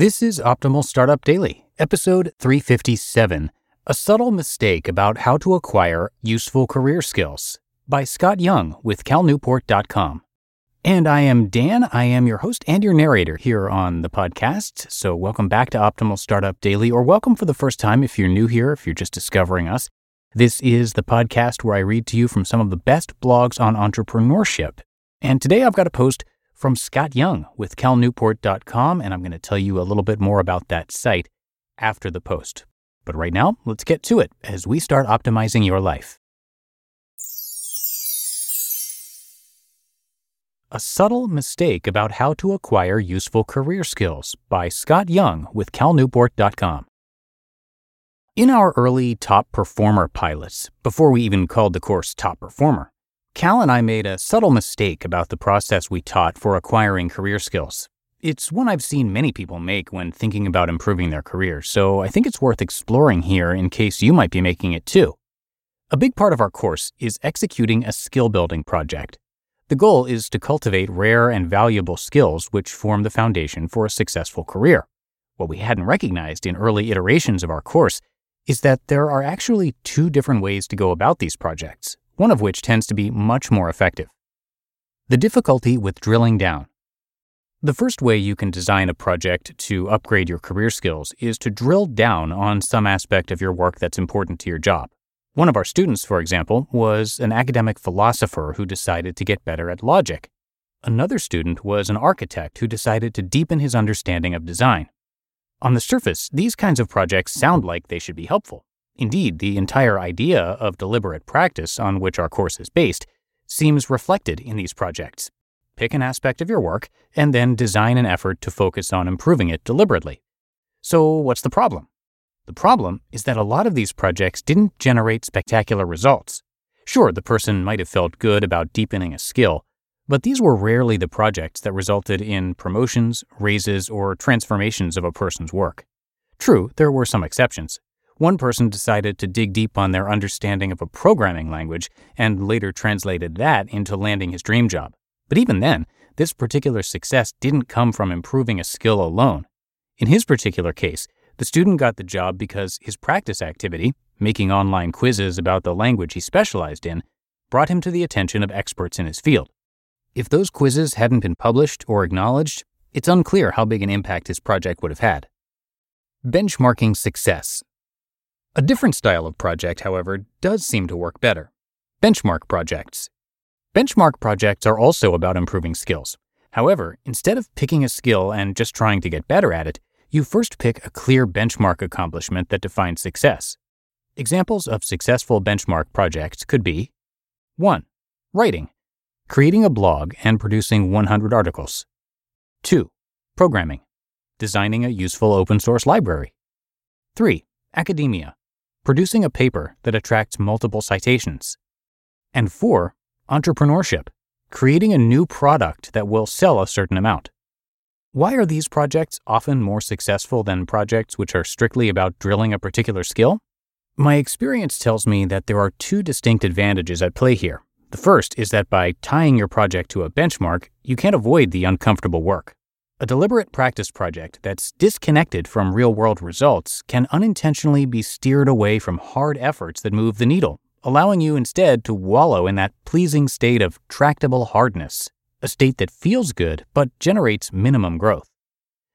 This is Optimal Startup Daily, episode 357 A Subtle Mistake About How to Acquire Useful Career Skills by Scott Young with calnewport.com. And I am Dan. I am your host and your narrator here on the podcast. So, welcome back to Optimal Startup Daily, or welcome for the first time if you're new here, if you're just discovering us. This is the podcast where I read to you from some of the best blogs on entrepreneurship. And today I've got a post from Scott Young with calnewport.com, and I'm going to tell you a little bit more about that site after the post. But right now, let's get to it as we start optimizing your life. A Subtle Mistake About How to Acquire Useful Career Skills by Scott Young with calnewport.com. In our early top performer pilots, before we even called the course Top Performer, Cal and I made a subtle mistake about the process we taught for acquiring career skills. It's one I've seen many people make when thinking about improving their career, so I think it's worth exploring here in case you might be making it too. A big part of our course is executing a skill building project. The goal is to cultivate rare and valuable skills which form the foundation for a successful career. What we hadn't recognized in early iterations of our course is that there are actually two different ways to go about these projects, one of which tends to be much more effective. The difficulty with drilling down. The first way you can design a project to upgrade your career skills is to drill down on some aspect of your work that's important to your job. One of our students, for example, was an academic philosopher who decided to get better at logic. Another student was an architect who decided to deepen his understanding of design. On the surface, these kinds of projects sound like they should be helpful. Indeed, the entire idea of deliberate practice on which our course is based seems reflected in these projects. Pick an aspect of your work and then design an effort to focus on improving it deliberately. So, what's the problem? The problem is that a lot of these projects didn't generate spectacular results. Sure, the person might have felt good about deepening a skill, but these were rarely the projects that resulted in promotions, raises, or transformations of a person's work. True, there were some exceptions. One person decided to dig deep on their understanding of a programming language and later translated that into landing his dream job. But even then, this particular success didn't come from improving a skill alone. In his particular case, the student got the job because his practice activity, making online quizzes about the language he specialized in, brought him to the attention of experts in his field. If those quizzes hadn't been published or acknowledged, it's unclear how big an impact his project would have had. Benchmarking success. A different style of project, however, does seem to work better benchmark projects. Benchmark projects are also about improving skills. However, instead of picking a skill and just trying to get better at it, you first pick a clear benchmark accomplishment that defines success. Examples of successful benchmark projects could be 1. Writing, creating a blog and producing 100 articles. 2. Programming, designing a useful open source library. 3. Academia, producing a paper that attracts multiple citations. And four, entrepreneurship, creating a new product that will sell a certain amount. Why are these projects often more successful than projects which are strictly about drilling a particular skill? My experience tells me that there are two distinct advantages at play here. The first is that by tying your project to a benchmark, you can't avoid the uncomfortable work. A deliberate practice project that's disconnected from real world results can unintentionally be steered away from hard efforts that move the needle, allowing you instead to wallow in that pleasing state of tractable hardness, a state that feels good but generates minimum growth.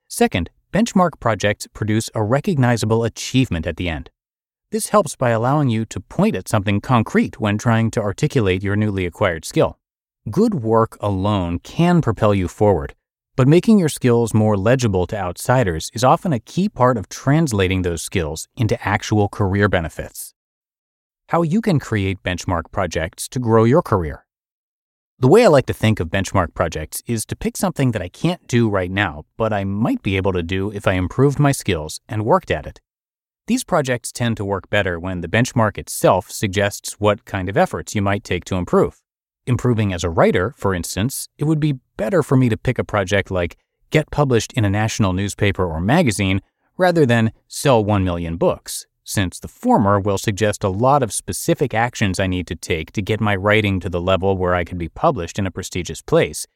Second, benchmark projects produce a recognizable achievement at the end. This helps by allowing you to point at something concrete when trying to articulate your newly acquired skill. Good work alone can propel you forward, but making your skills more legible to outsiders is often a key part of translating those skills into actual career benefits. How you can create benchmark projects to grow your career. The way I like to think of benchmark projects is to pick something that I can't do right now, but I might be able to do if I improved my skills and worked at it. These projects tend to work better when the benchmark itself suggests what kind of efforts you might take to improve improving as a writer, for instance, it would be better for me to pick a project like get published in a national newspaper or magazine rather than sell 1 million books, since the former will suggest a lot of specific actions I need to take to get my writing to the level where I can be published in a prestigious place.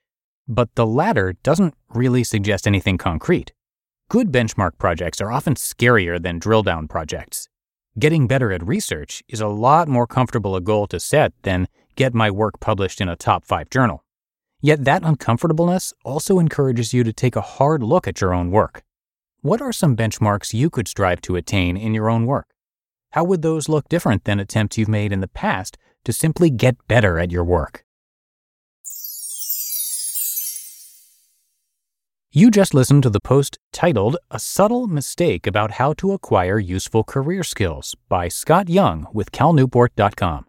But the latter doesn't really suggest anything concrete. Good benchmark projects are often scarier than drill down projects. Getting better at research is a lot more comfortable a goal to set than get my work published in a top five journal. Yet that uncomfortableness also encourages you to take a hard look at your own work. What are some benchmarks you could strive to attain in your own work? How would those look different than attempts you've made in the past to simply get better at your work? You just listened to the post titled A Subtle Mistake About How to Acquire Useful Career Skills by Scott Young with calnewport.com.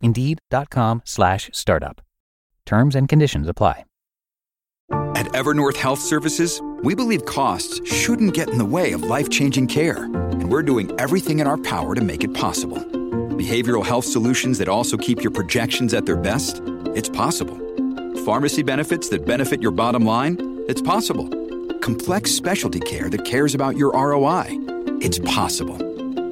Indeed.com slash startup. Terms and conditions apply. At Evernorth Health Services, we believe costs shouldn't get in the way of life changing care, and we're doing everything in our power to make it possible. Behavioral health solutions that also keep your projections at their best? It's possible. Pharmacy benefits that benefit your bottom line? It's possible. Complex specialty care that cares about your ROI? It's possible.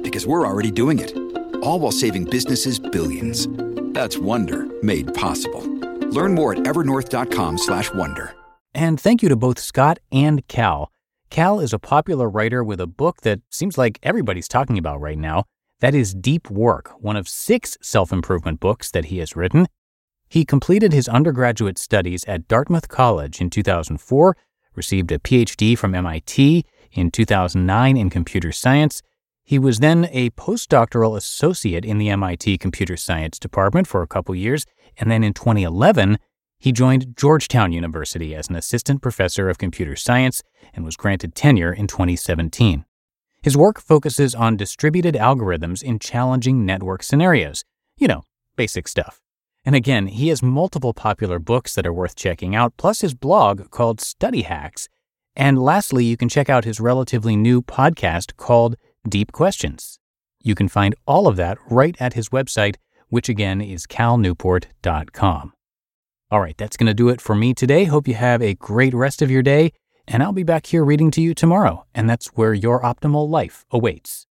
Because we're already doing it all while saving businesses billions. That's Wonder made possible. Learn more at evernorth.com/wonder. And thank you to both Scott and Cal. Cal is a popular writer with a book that seems like everybody's talking about right now. That is Deep Work, one of six self improvement books that he has written. He completed his undergraduate studies at Dartmouth College in 2004, received a PhD from MIT in 2009 in computer science, he was then a postdoctoral associate in the MIT Computer Science Department for a couple years, and then in 2011, he joined Georgetown University as an assistant professor of computer science and was granted tenure in 2017. His work focuses on distributed algorithms in challenging network scenarios. You know, basic stuff. And again, he has multiple popular books that are worth checking out, plus his blog called Study Hacks. And lastly, you can check out his relatively new podcast called Deep Questions. You can find all of that right at his website, which again is calnewport.com. All right, that's going to do it for me today. Hope you have a great rest of your day, and I'll be back here reading to you tomorrow, and that's where your optimal life awaits.